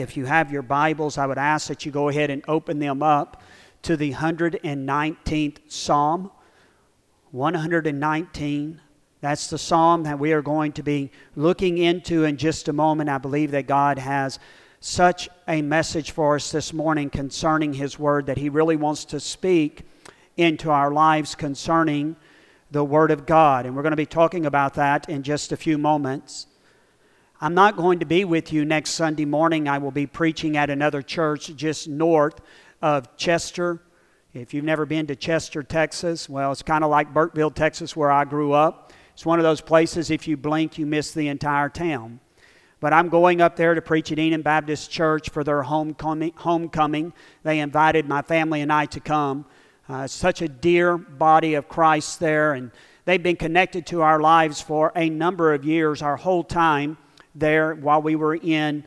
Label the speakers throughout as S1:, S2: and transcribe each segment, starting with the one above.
S1: If you have your Bibles, I would ask that you go ahead and open them up to the 119th Psalm. 119. That's the psalm that we are going to be looking into in just a moment. I believe that God has such a message for us this morning concerning His Word that He really wants to speak into our lives concerning the Word of God. And we're going to be talking about that in just a few moments. I'm not going to be with you next Sunday morning. I will be preaching at another church just north of Chester. If you've never been to Chester, Texas, well, it's kind of like Burkeville, Texas, where I grew up. It's one of those places, if you blink, you miss the entire town. But I'm going up there to preach at Enon Baptist Church for their homecoming. homecoming. They invited my family and I to come. Uh, such a dear body of Christ there, and they've been connected to our lives for a number of years, our whole time there while we were in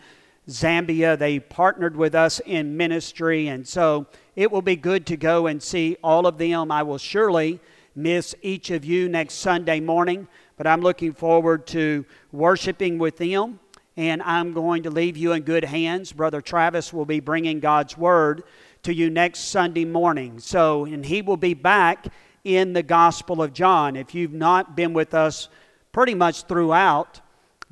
S1: Zambia. They partnered with us in ministry, and so it will be good to go and see all of them. I will surely miss each of you next Sunday morning, but I'm looking forward to worshiping with them. And I'm going to leave you in good hands. Brother Travis will be bringing God's word to you next Sunday morning. So, and he will be back in the Gospel of John. If you've not been with us pretty much throughout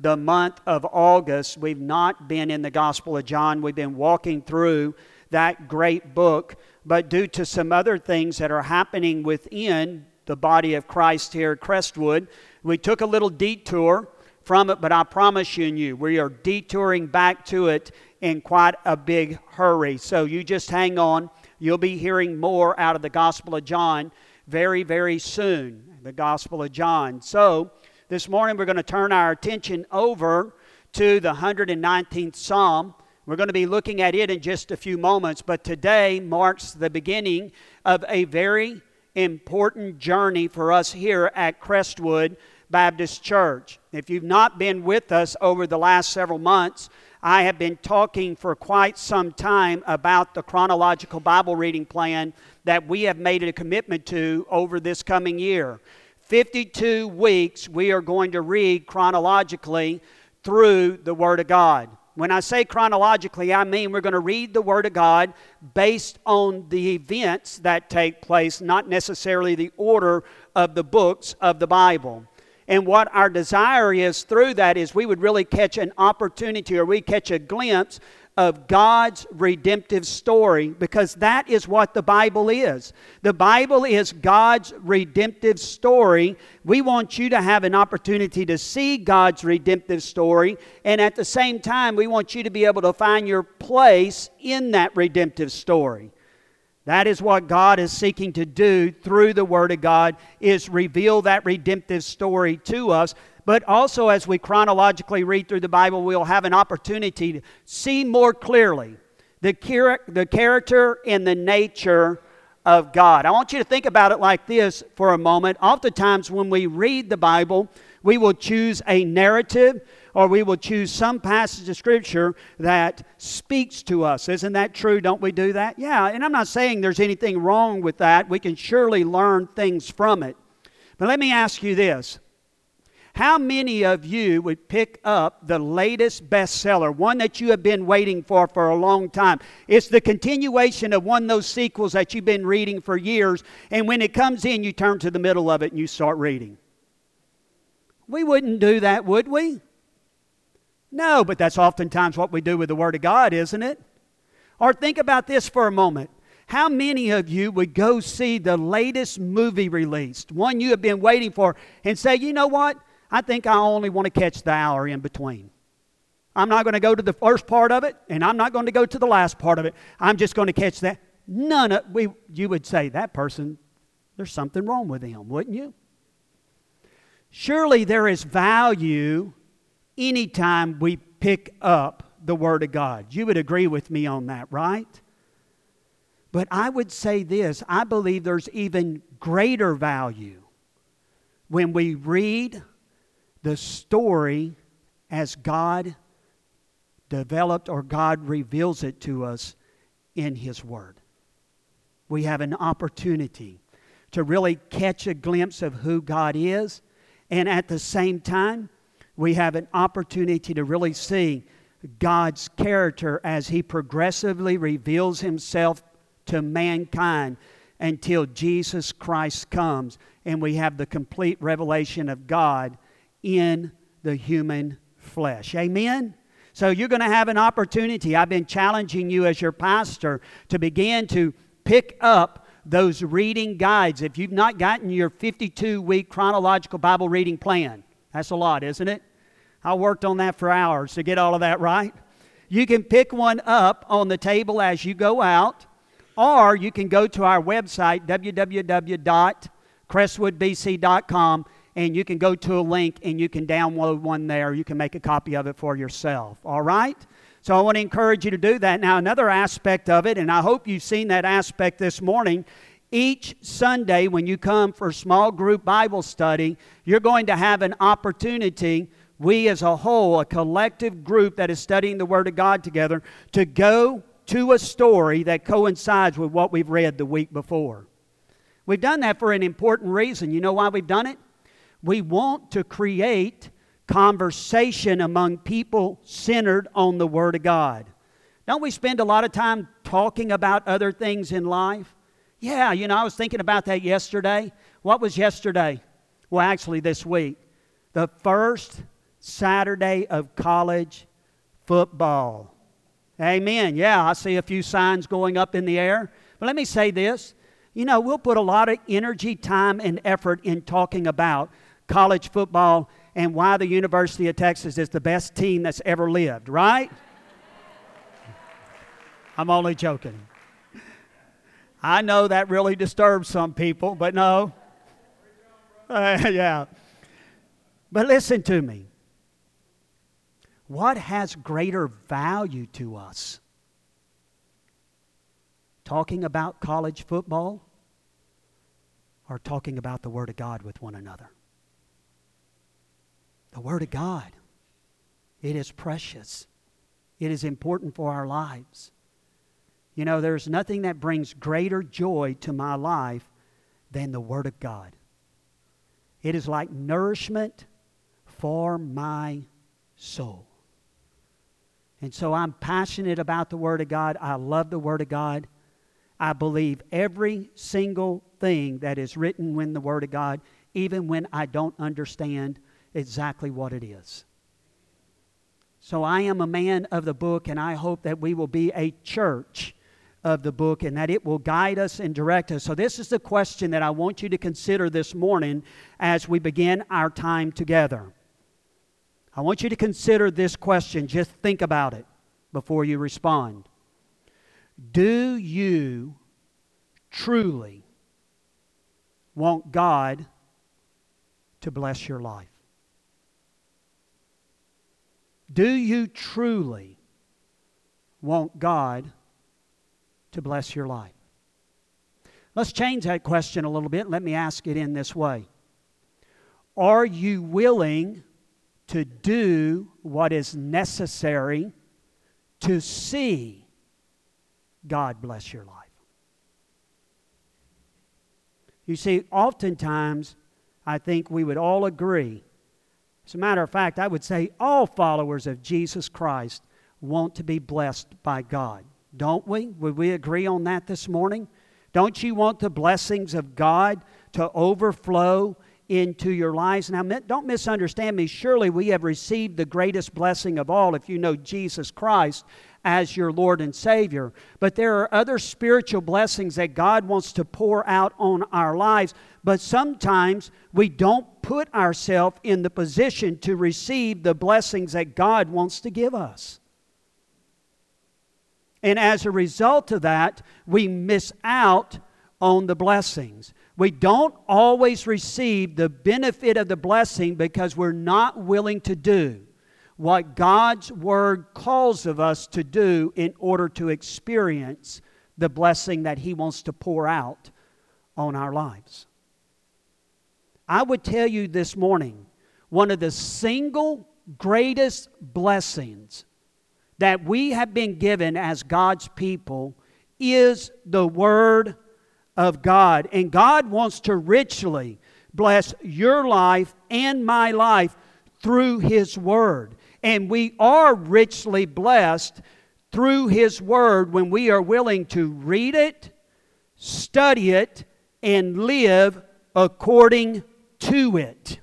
S1: the month of August, we've not been in the Gospel of John. We've been walking through that great book, but due to some other things that are happening within the body of Christ here at Crestwood. We took a little detour from it, but I promise you, and you, we are detouring back to it in quite a big hurry. So you just hang on. You'll be hearing more out of the Gospel of John very, very soon. The Gospel of John. So this morning we're going to turn our attention over to the 119th Psalm. We're going to be looking at it in just a few moments, but today marks the beginning of a very important journey for us here at Crestwood Baptist Church. If you've not been with us over the last several months, I have been talking for quite some time about the chronological Bible reading plan that we have made a commitment to over this coming year. 52 weeks we are going to read chronologically through the Word of God. When I say chronologically, I mean we're going to read the Word of God based on the events that take place, not necessarily the order of the books of the Bible. And what our desire is through that is we would really catch an opportunity or we catch a glimpse of God's redemptive story because that is what the Bible is. The Bible is God's redemptive story. We want you to have an opportunity to see God's redemptive story, and at the same time, we want you to be able to find your place in that redemptive story. That is what God is seeking to do through the Word of God is reveal that redemptive story to us but also, as we chronologically read through the Bible, we'll have an opportunity to see more clearly the, char- the character and the nature of God. I want you to think about it like this for a moment. Oftentimes, when we read the Bible, we will choose a narrative or we will choose some passage of Scripture that speaks to us. Isn't that true? Don't we do that? Yeah, and I'm not saying there's anything wrong with that. We can surely learn things from it. But let me ask you this how many of you would pick up the latest bestseller, one that you have been waiting for for a long time? It's the continuation of one of those sequels that you've been reading for years, and when it comes in, you turn to the middle of it and you start reading. We wouldn't do that, would we? No, but that's oftentimes what we do with the Word of God, isn't it? Or think about this for a moment. How many of you would go see the latest movie released, one you have been waiting for, and say, you know what? I think I only want to catch the hour in between. I'm not going to go to the first part of it, and I'm not going to go to the last part of it. I'm just going to catch that. None of we you would say that person, there's something wrong with him, wouldn't you? Surely there is value anytime we pick up the Word of God. You would agree with me on that, right? But I would say this I believe there's even greater value when we read the story as God developed or God reveals it to us in His Word. We have an opportunity to really catch a glimpse of who God is, and at the same time, we have an opportunity to really see God's character as He progressively reveals Himself to mankind until Jesus Christ comes and we have the complete revelation of God in the human flesh. Amen? So you're going to have an opportunity. I've been challenging you as your pastor to begin to pick up those reading guides. If you've not gotten your 52 week chronological Bible reading plan, that's a lot, isn't it? I worked on that for hours to get all of that right. You can pick one up on the table as you go out, or you can go to our website, www.crestwoodbc.com, and you can go to a link and you can download one there. You can make a copy of it for yourself. All right? So I want to encourage you to do that. Now, another aspect of it, and I hope you've seen that aspect this morning. Each Sunday, when you come for small group Bible study, you're going to have an opportunity we as a whole, a collective group that is studying the Word of God together, to go to a story that coincides with what we've read the week before. We've done that for an important reason. You know why we've done it? We want to create conversation among people centered on the Word of God. Don't we spend a lot of time talking about other things in life? Yeah, you know, I was thinking about that yesterday. What was yesterday? Well, actually, this week. The first Saturday of college football. Amen. Yeah, I see a few signs going up in the air. But let me say this. You know, we'll put a lot of energy, time, and effort in talking about college football and why the University of Texas is the best team that's ever lived, right? I'm only joking. I know that really disturbs some people, but no. Uh, yeah. But listen to me. What has greater value to us? Talking about college football or talking about the Word of God with one another? The Word of God. It is precious, it is important for our lives. You know, there's nothing that brings greater joy to my life than the Word of God. It is like nourishment for my soul. And so I'm passionate about the Word of God. I love the Word of God. I believe every single thing that is written in the Word of God, even when I don't understand exactly what it is. So I am a man of the book, and I hope that we will be a church of the book and that it will guide us and direct us. So, this is the question that I want you to consider this morning as we begin our time together. I want you to consider this question. Just think about it before you respond. Do you truly want God to bless your life? Do you truly want God to bless your life? Let's change that question a little bit. Let me ask it in this way Are you willing to do what is necessary to see God bless your life. You see, oftentimes, I think we would all agree. As a matter of fact, I would say all followers of Jesus Christ want to be blessed by God. Don't we? Would we agree on that this morning? Don't you want the blessings of God to overflow into your lives. Now, don't misunderstand me. Surely we have received the greatest blessing of all if you know Jesus Christ as your Lord and Savior. But there are other spiritual blessings that God wants to pour out on our lives. But sometimes we don't put ourselves in the position to receive the blessings that God wants to give us. And as a result of that, we miss out on the blessings. We don't always receive the benefit of the blessing because we're not willing to do what God's Word calls of us to do in order to experience the blessing that He wants to pour out on our lives. I would tell you this morning one of the single greatest blessings that we have been given as God's people is the Word of God. And God wants to richly bless your life and my life through His Word. And we are richly blessed through His Word when we are willing to read it, study it, and live according to it.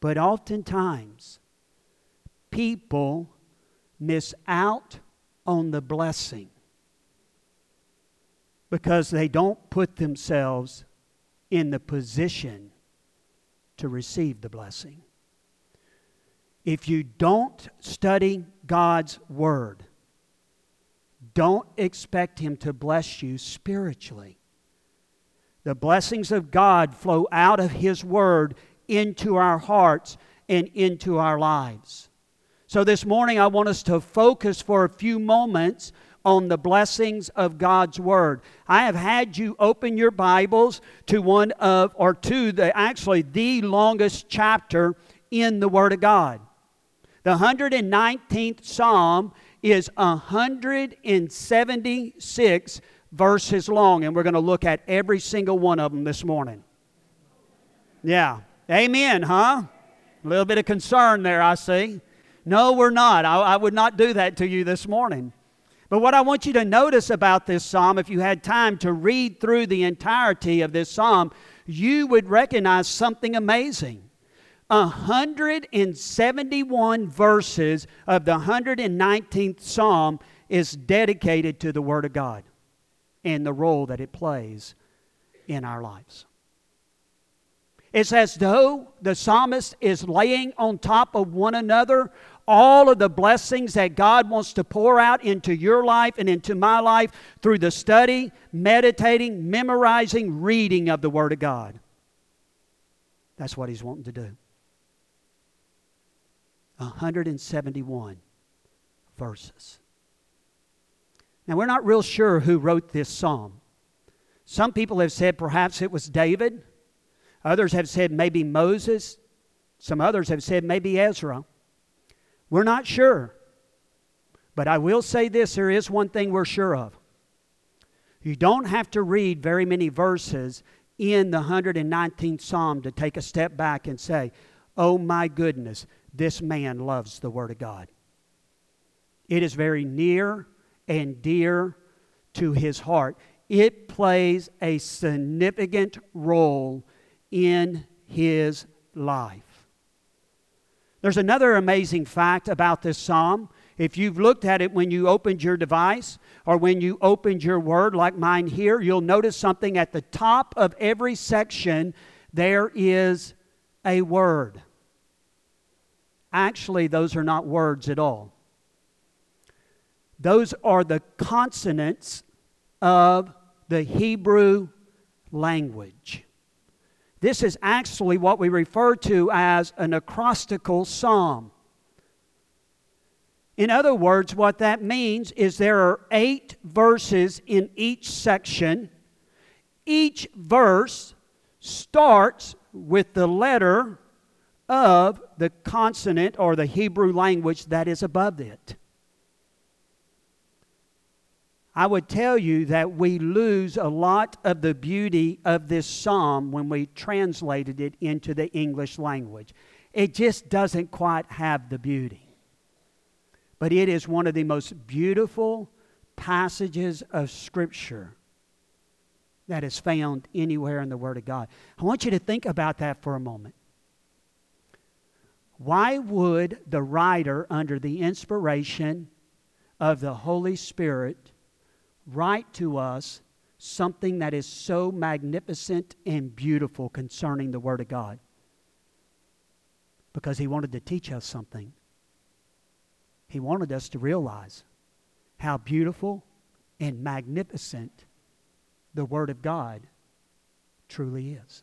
S1: But oftentimes, people miss out on the blessing because they don't put themselves in the position to receive the blessing. If you don't study God's Word, don't expect Him to bless you spiritually. The blessings of God flow out of His Word into our hearts and into our lives. So, this morning, I want us to focus for a few moments on the blessings of God's Word. I have had you open your Bibles to one of, or to the actually the longest chapter in the Word of God. The 119th Psalm is 176 verses long, and we're going to look at every single one of them this morning. Yeah. Amen, huh? A little bit of concern there, I see. No, we're not. I, I, would not do that to you this morning. But what I want you to notice about this psalm, if you had time to read through the entirety of this psalm, you would recognize something amazing. 171 verses of the 119th psalm is dedicated to the Word of God and the role that it plays in our lives. It's as though the psalmist is laying on top of one another all of the blessings that God wants to pour out into your life and into my life through the study, meditating, memorizing, reading of the Word of God. That's what He's wanting to do. 171 verses. Now, we're not real sure who wrote this psalm. Some people have said perhaps it was David. Others have said maybe Moses. Some others have said maybe Ezra. We're not sure. But I will say this there is one thing we're sure of. You don't have to read very many verses in the 119th Psalm to take a step back and say, Oh my goodness, this man loves the Word of God. It is very near and dear to his heart. It plays a significant role in his life. There's another amazing fact about this psalm. If you've looked at it when you opened your device or when you opened your word, like mine here, you'll notice something at the top of every section. There is a word. Actually, those are not words at all. Those are the consonants of the Hebrew language. This is actually what we refer to as an acrostical psalm. In other words, what that means is there are eight verses in each section. Each verse starts with the letter of the consonant or the Hebrew language that is above it. I would tell you that we lose a lot of the beauty of this psalm when we translated it into the English language. It just doesn't quite have the beauty. But it is one of the most beautiful passages of Scripture that is found anywhere in the Word of God. I want you to think about that for a moment. Why would the writer, under the inspiration of the Holy Spirit, write to us something that is so magnificent and beautiful concerning the Word of God. Because He wanted to teach us something. He wanted us to realize how beautiful and magnificent the Word of God truly is.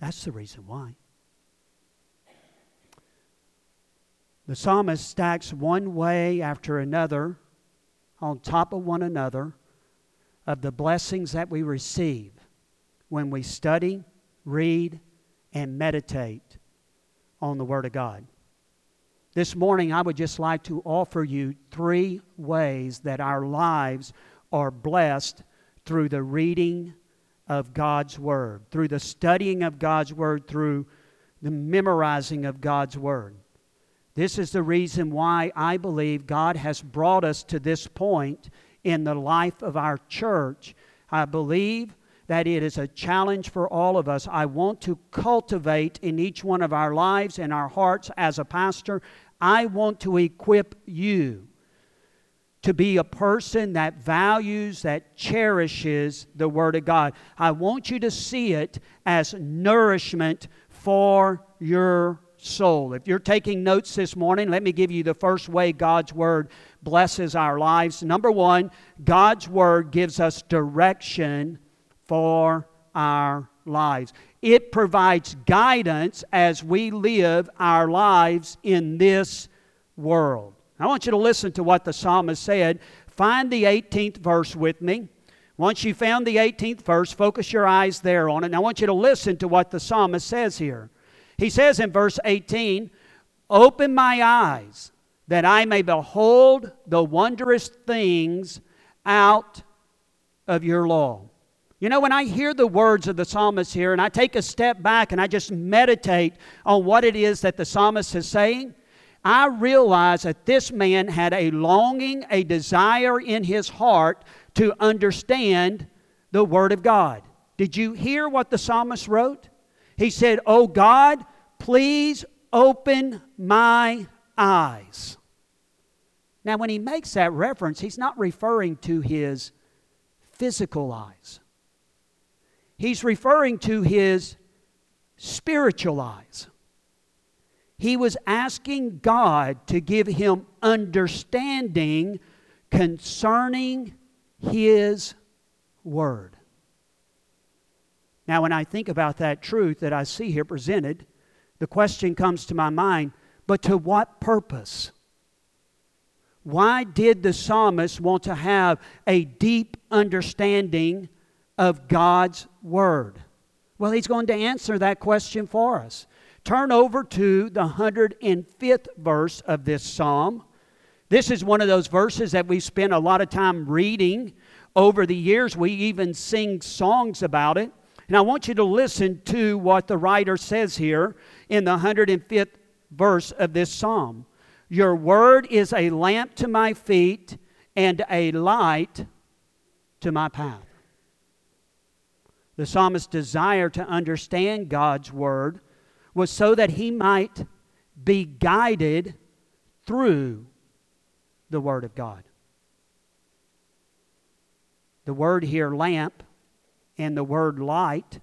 S1: That's the reason why. The psalmist stacks one way after another on top of one another of the blessings that we receive when we study, read, and meditate on the Word of God. This morning, I would just like to offer you three ways that our lives are blessed through the reading of God's Word, through the studying of God's Word, through the memorizing of God's Word. This is the reason why I believe God has brought us to this point in the life of our church. I believe that it is a challenge for all of us. I want to cultivate in each one of our lives and our hearts as a pastor. I want to equip you to be a person that values, that cherishes the Word of God. I want you to see it as nourishment for your soul. If you're taking notes this morning, let me give you the first way God's Word blesses our lives. Number one, God's Word gives us direction for our lives. It provides guidance as we live our lives in this world. I want you to listen to what the psalmist said. Find the 18th verse with me. Once you found the 18th verse, focus your eyes there on it. And I want you to listen to what the psalmist says here. He says in verse 18, Open my eyes that I may behold the wondrous things out of your law. You know, when I hear the words of the psalmist here and I take a step back and I just meditate on what it is that the psalmist is saying, I realize that this man had a longing, a desire in his heart to understand the Word of God. Did you hear what the psalmist wrote? He said, Oh God, please open my eyes. Now, when he makes that reference, he's not referring to his physical eyes, he's referring to his spiritual eyes he was asking God to give him understanding concerning his word. Now, when I think about that truth that I see here presented, the question comes to my mind but to what purpose? Why did the psalmist want to have a deep understanding of God's Word? Well, he's going to answer that question for us. Turn over to the 105th verse of this psalm. This is one of those verses that we spent a lot of time reading over the years. We even sing songs about it. And I want you to listen to what the writer says here in the 105th verse of this psalm. Your word is a lamp to my feet and a light to my path. The psalmist's desire to understand God's word was so that he might be guided through the Word of God. The word here, lamp, and the word light,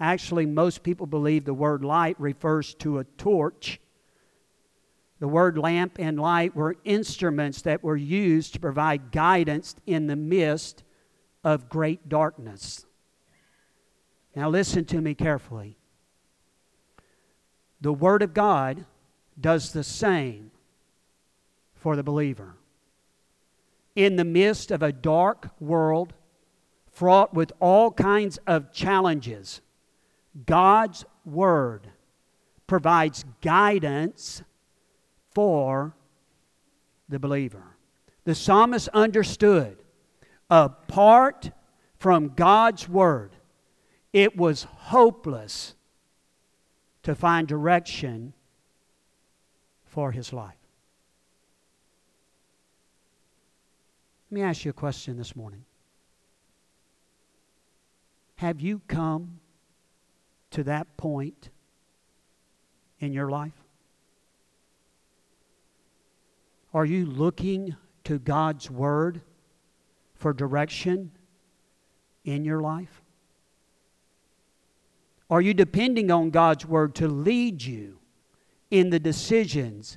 S1: actually, most people believe the word light refers to a torch. The word lamp and light were instruments that were used to provide guidance in the midst of great darkness. Now, listen to me carefully. The Word of God does the same for the believer. In the midst of a dark world fraught with all kinds of challenges, God's Word provides guidance for the believer. The psalmist understood apart from God's Word, it was hopeless to find direction for his life. Let me ask you a question this morning. Have you come to that point in your life? Are you looking to God's Word for direction in your life? Are you depending on God's Word to lead you in the decisions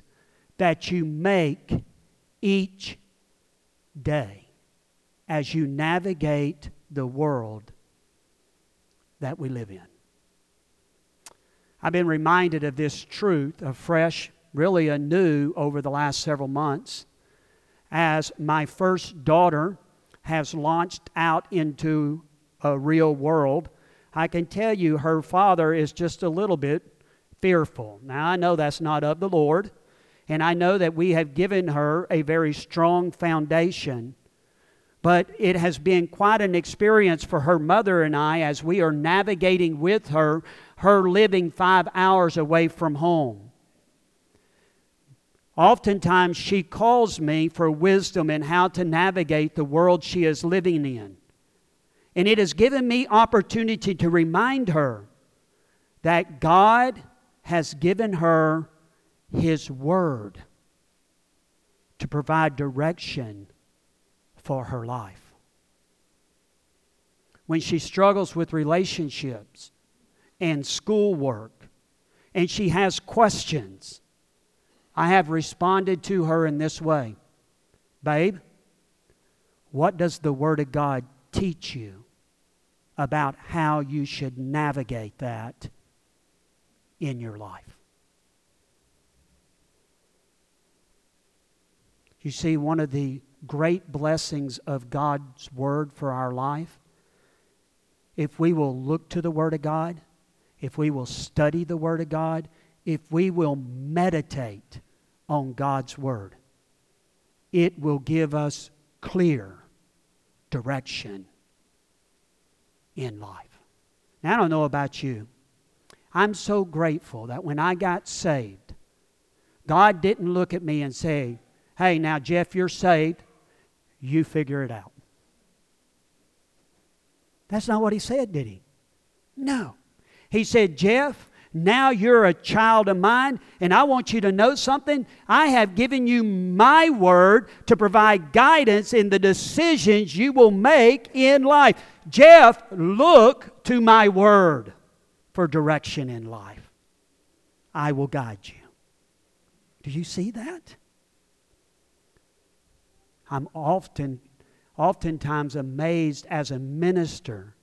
S1: that you make each day as you navigate the world that we live in? I've been reminded of this truth, afresh, really anew, over the last several months, as my first daughter has launched out into a real world I can tell you her father is just a little bit fearful. Now, I know that's not of the Lord, and I know that we have given her a very strong foundation. But it has been quite an experience for her mother and I as we are navigating with her, her living five hours away from home. Oftentimes, she calls me for wisdom in how to navigate the world she is living in. And it has given me opportunity to remind her that God has given her His Word to provide direction for her life. When she struggles with relationships and schoolwork and she has questions, I have responded to her in this way Babe, what does the Word of God teach you about how you should navigate that in your life? You see, one of the great blessings of God's Word for our life, if we will look to the Word of God, if we will study the Word of God, if we will meditate on God's Word, it will give us clear direction in life. Now, I don't know about you. I'm so grateful that when I got saved, God didn't look at me and say, Hey, now, Jeff, you're saved. You figure it out. That's not what he said, did he? No. He said, Jeff, now you're a child of mine, and I want you to know something. I have given you my word to provide guidance in the decisions you will make in life. Jeff, look to my word for direction in life. I will guide you. Do you see that? I'm often, oftentimes amazed as a minister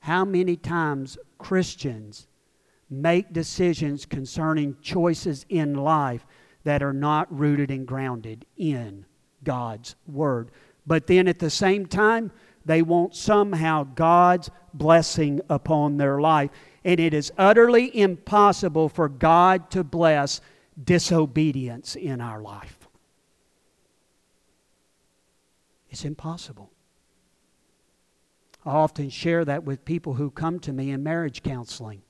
S1: how many times Christians make decisions concerning choices in life that are not rooted and grounded in God's Word. But then at the same time, they want somehow God's blessing upon their life. And it is utterly impossible for God to bless disobedience in our life. It's impossible. I often share that with people who come to me in marriage counseling.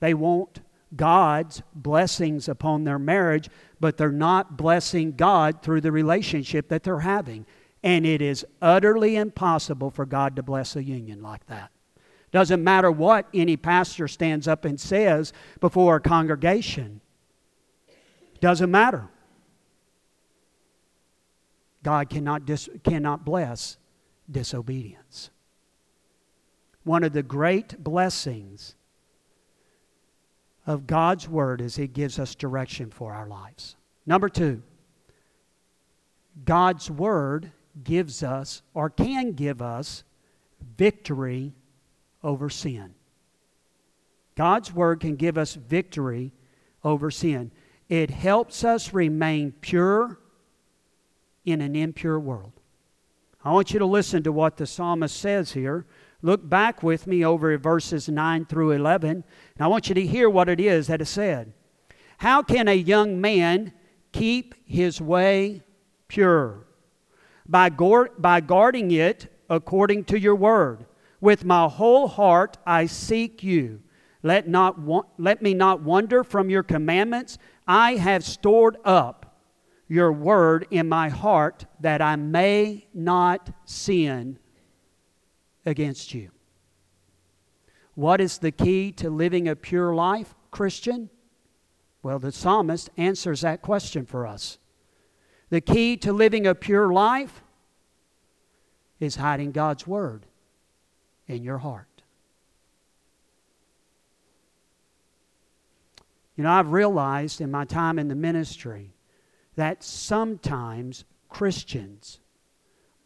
S1: They want God's blessings upon their marriage, but they're not blessing God through the relationship that they're having. And it is utterly impossible for God to bless a union like that. Doesn't matter what any pastor stands up and says before a congregation. Doesn't matter. God cannot, dis, cannot bless disobedience. One of the great blessings of God's Word is it gives us direction for our lives. Number two, God's Word gives us or can give us victory over sin. God's Word can give us victory over sin. It helps us remain pure in an impure world. I want you to listen to what the psalmist says here. Look back with me over verses 9 through 11, and I want you to hear what it is that is said. How can a young man keep his way pure? By, by guarding it according to your word. With my whole heart I seek you. Let, not let me not wander from your commandments. I have stored up your word in my heart that I may not sin against you. What is the key to living a pure life, Christian? Well, the psalmist answers that question for us. The key to living a pure life is hiding God's word in your heart. You know, I've realized in my time in the ministry that sometimes Christians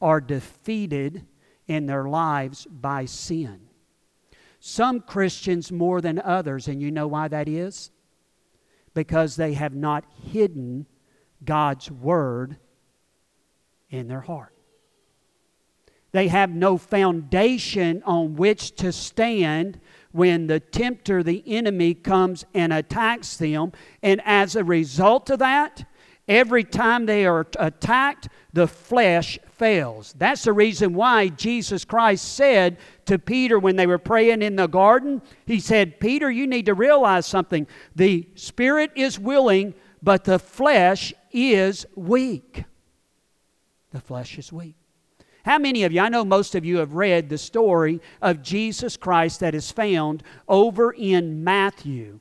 S1: are defeated in their lives by sin. Some Christians more than others, and you know why that is? Because they have not hidden God's Word in their heart. They have no foundation on which to stand when the tempter, the enemy, comes and attacks them. And as a result of that, Every time they are attacked, the flesh fails. That's the reason why Jesus Christ said to Peter when they were praying in the garden, He said, Peter, you need to realize something. The spirit is willing, but the flesh is weak. The flesh is weak. How many of you, I know most of you have read the story of Jesus Christ that is found over in Matthew.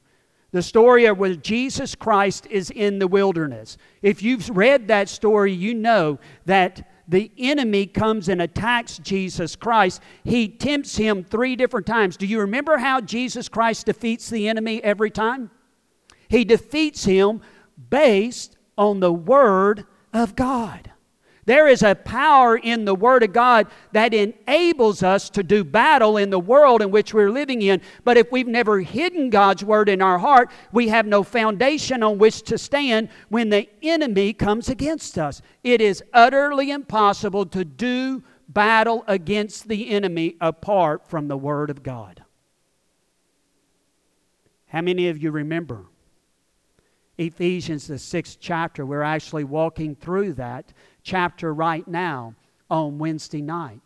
S1: The story of where Jesus Christ is in the wilderness. If you've read that story, you know that the enemy comes and attacks Jesus Christ. He tempts him three different times. Do you remember how Jesus Christ defeats the enemy every time? He defeats him based on the Word of God. There is a power in the Word of God that enables us to do battle in the world in which we're living in. But if we've never hidden God's Word in our heart, we have no foundation on which to stand when the enemy comes against us. It is utterly impossible to do battle against the enemy apart from the Word of God. How many of you remember Ephesians, the sixth chapter? We're actually walking through that chapter right now on Wednesday night.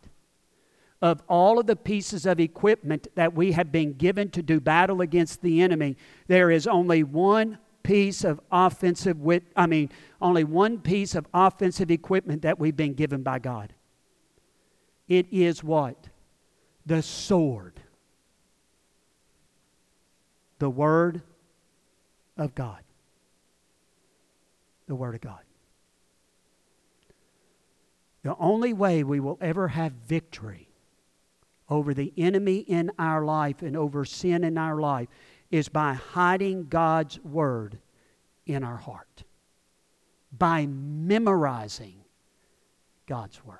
S1: Of all of the pieces of equipment that we have been given to do battle against the enemy, there is only one piece of offensive wit I mean only one piece of offensive equipment that we've been given by God. It is what? The sword. The word of God. The word of God. The only way we will ever have victory over the enemy in our life and over sin in our life is by hiding God's Word in our heart, by memorizing God's Word.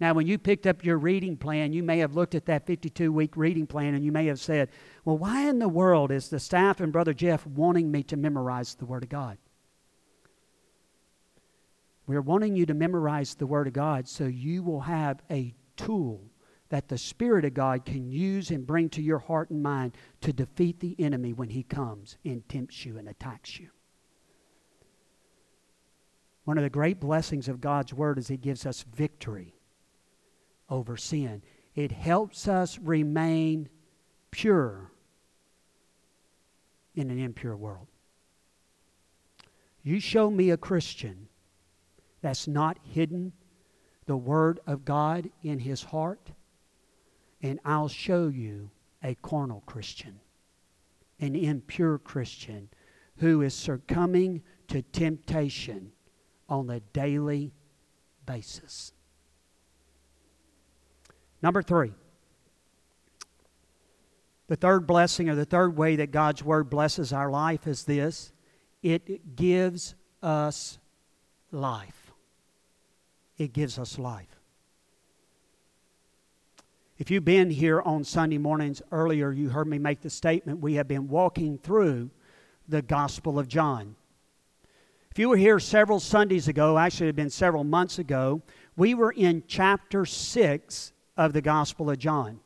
S1: Now, when you picked up your reading plan, you may have looked at that 52 week reading plan and you may have said, Well, why in the world is the staff and Brother Jeff wanting me to memorize the Word of God? We're wanting you to memorize the Word of God so you will have a tool that the Spirit of God can use and bring to your heart and mind to defeat the enemy when he comes and tempts you and attacks you. One of the great blessings of God's Word is it gives us victory over sin. It helps us remain pure in an impure world. You show me a Christian that's not hidden the Word of God in his heart, and I'll show you a carnal Christian, an impure Christian who is succumbing to temptation on a daily basis. Number three, the third blessing or the third way that God's Word blesses our life is this it gives us life it gives us life. If you've been here on Sunday mornings earlier, you heard me make the statement we have been walking through the Gospel of John. If you were here several Sundays ago, actually, it had been several months ago, we were in chapter 6 of the Gospel of John.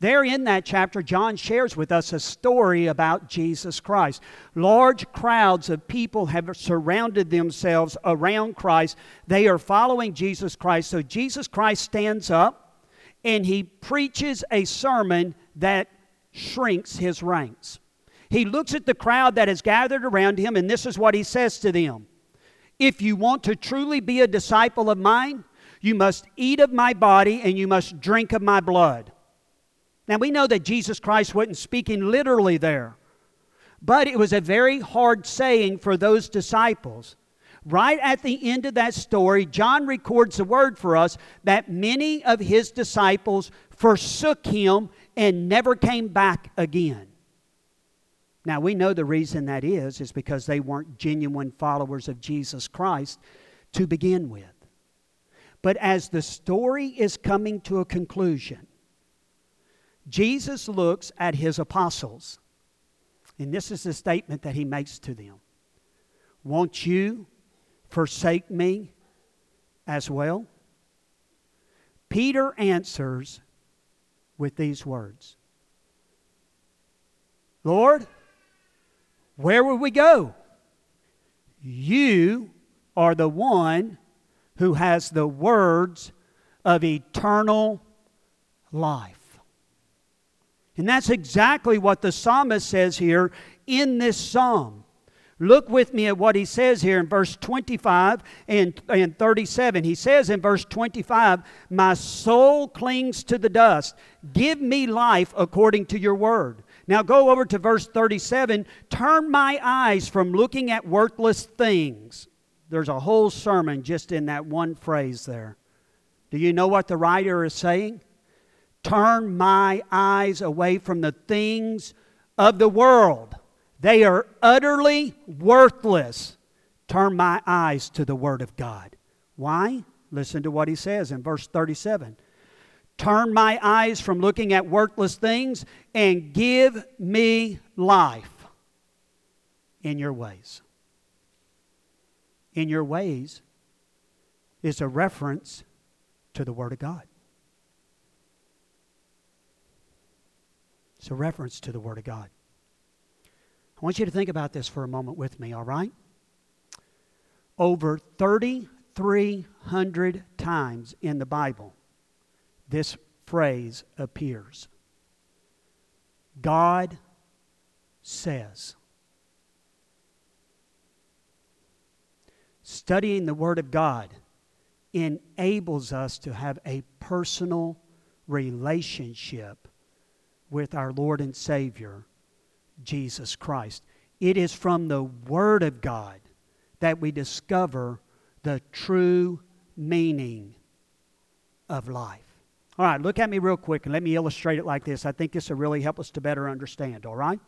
S1: There in that chapter, John shares with us a story about Jesus Christ. Large crowds of people have surrounded themselves around Christ. They are following Jesus Christ. So Jesus Christ stands up and he preaches a sermon that shrinks his ranks. He looks at the crowd that has gathered around him, and this is what he says to them If you want to truly be a disciple of mine, you must eat of my body and you must drink of my blood. Now we know that Jesus Christ wasn't speaking literally there, but it was a very hard saying for those disciples. Right at the end of that story, John records a word for us that many of his disciples forsook him and never came back again. Now, we know the reason that is, is because they weren't genuine followers of Jesus Christ to begin with. But as the story is coming to a conclusion, Jesus looks at his apostles, and this is the statement that he makes to them Won't you forsake me as well? Peter answers with these words Lord, where will we go? You are the one who has the words of eternal life. And that's exactly what the psalmist says here in this psalm. Look with me at what he says here in verse 25 and, and 37. He says in verse 25, My soul clings to the dust. Give me life according to your word. Now go over to verse 37. Turn my eyes from looking at worthless things. There's a whole sermon just in that one phrase there. Do you know what the writer is saying? Turn my eyes away from the things of the world they are utterly worthless. Turn my eyes to the Word of God. Why? Listen to what he says in verse 37. Turn my eyes from looking at worthless things and give me life in your ways. In your ways is a reference to the Word of God. It's a reference to the Word of God. I want you to think about this for a moment with me, all right? Over 3,300 times in the Bible, this phrase appears God says. Studying the Word of God enables us to have a personal relationship with our Lord and Savior Jesus Christ. It is from the Word of God that we discover the true meaning of life. All right, look at me real quick and let me illustrate it like this. I think this will really help us to better understand, all right?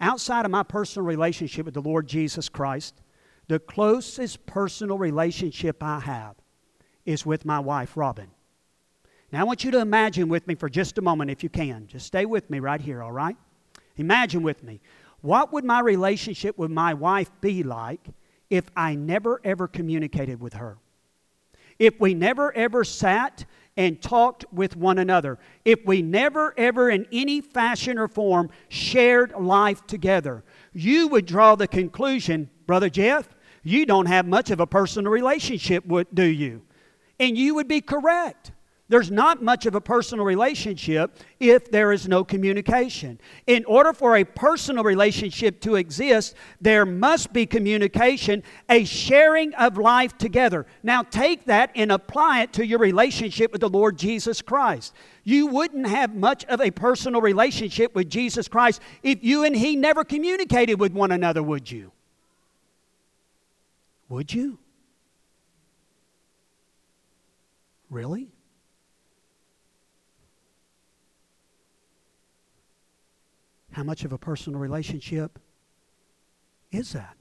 S1: Outside of my personal relationship with the Lord Jesus Christ, the closest personal relationship I have is with my wife, Robin. Now, I want you to imagine with me for just a moment, if you can. Just stay with me right here, all right? Imagine with me. What would my relationship with my wife be like if I never ever communicated with her? If we never ever sat and talked with one another, if we never ever in any fashion or form shared life together, you would draw the conclusion, Brother Jeff, you don't have much of a personal relationship, do you? And you would be correct. There's not much of a personal relationship if there is no communication. In order for a personal relationship to exist, there must be communication, a sharing of life together. Now, take that and apply it to your relationship with the Lord Jesus Christ. You wouldn't have much of a personal relationship with Jesus Christ if you and He never communicated with one another, would you? Would you? Really? How much of a personal relationship is that?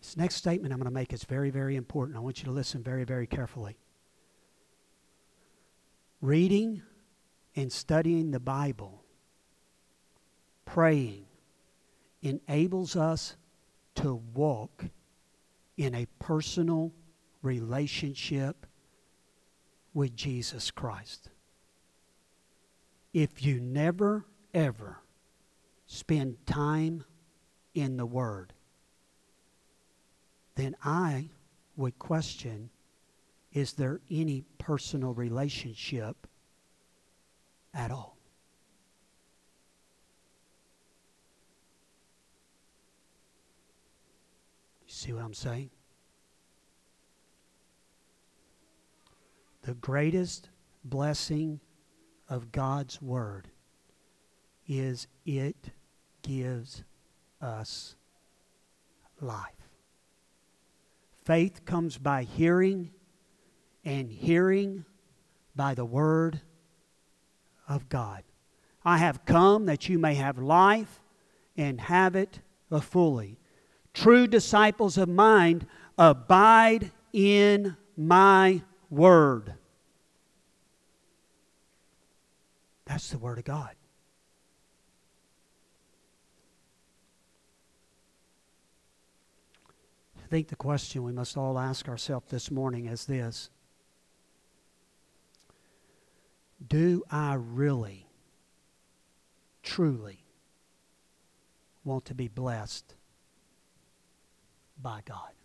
S1: This next statement I'm going to make is very, very important. I want you to listen very, very carefully. Reading and studying the Bible, praying, enables us to walk in a personal relationship with Jesus Christ if you never, ever spend time in the Word, then I would question is there any personal relationship at all? You see what I'm saying? The greatest blessing of God's Word is it gives us life. Faith comes by hearing, and hearing by the Word of God. I have come that you may have life and have it fully. True disciples of mine abide in my Word. That's the Word of God. I think the question we must all ask ourselves this morning is this Do I really, truly want to be blessed by God?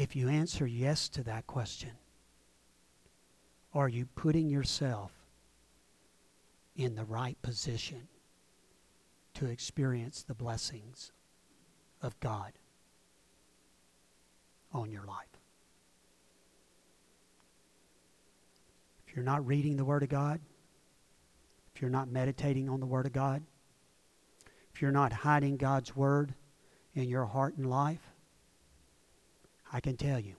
S1: If you answer yes to that question, are you putting yourself in the right position to experience the blessings of God on your life? If you're not reading the Word of God, if you're not meditating on the Word of God, if you're not hiding God's Word in your heart and life, I can tell you,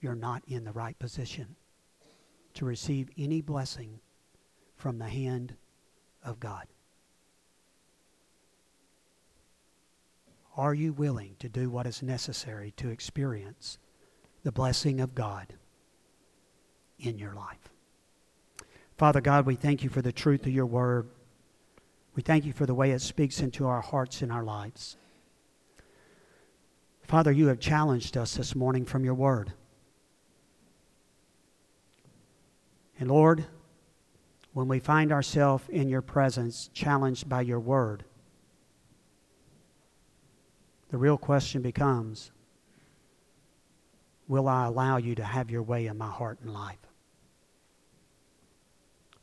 S1: you're not in the right position to receive any blessing from the hand of God. Are you willing to do what is necessary to experience the blessing of God in your life? Father God, we thank you for the truth of your word. We thank you for the way it speaks into our hearts and our lives. Father, you have challenged us this morning from your word. And Lord, when we find ourselves in your presence, challenged by your word, the real question becomes Will I allow you to have your way in my heart and life?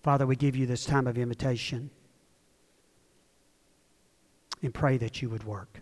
S1: Father, we give you this time of invitation and pray that you would work.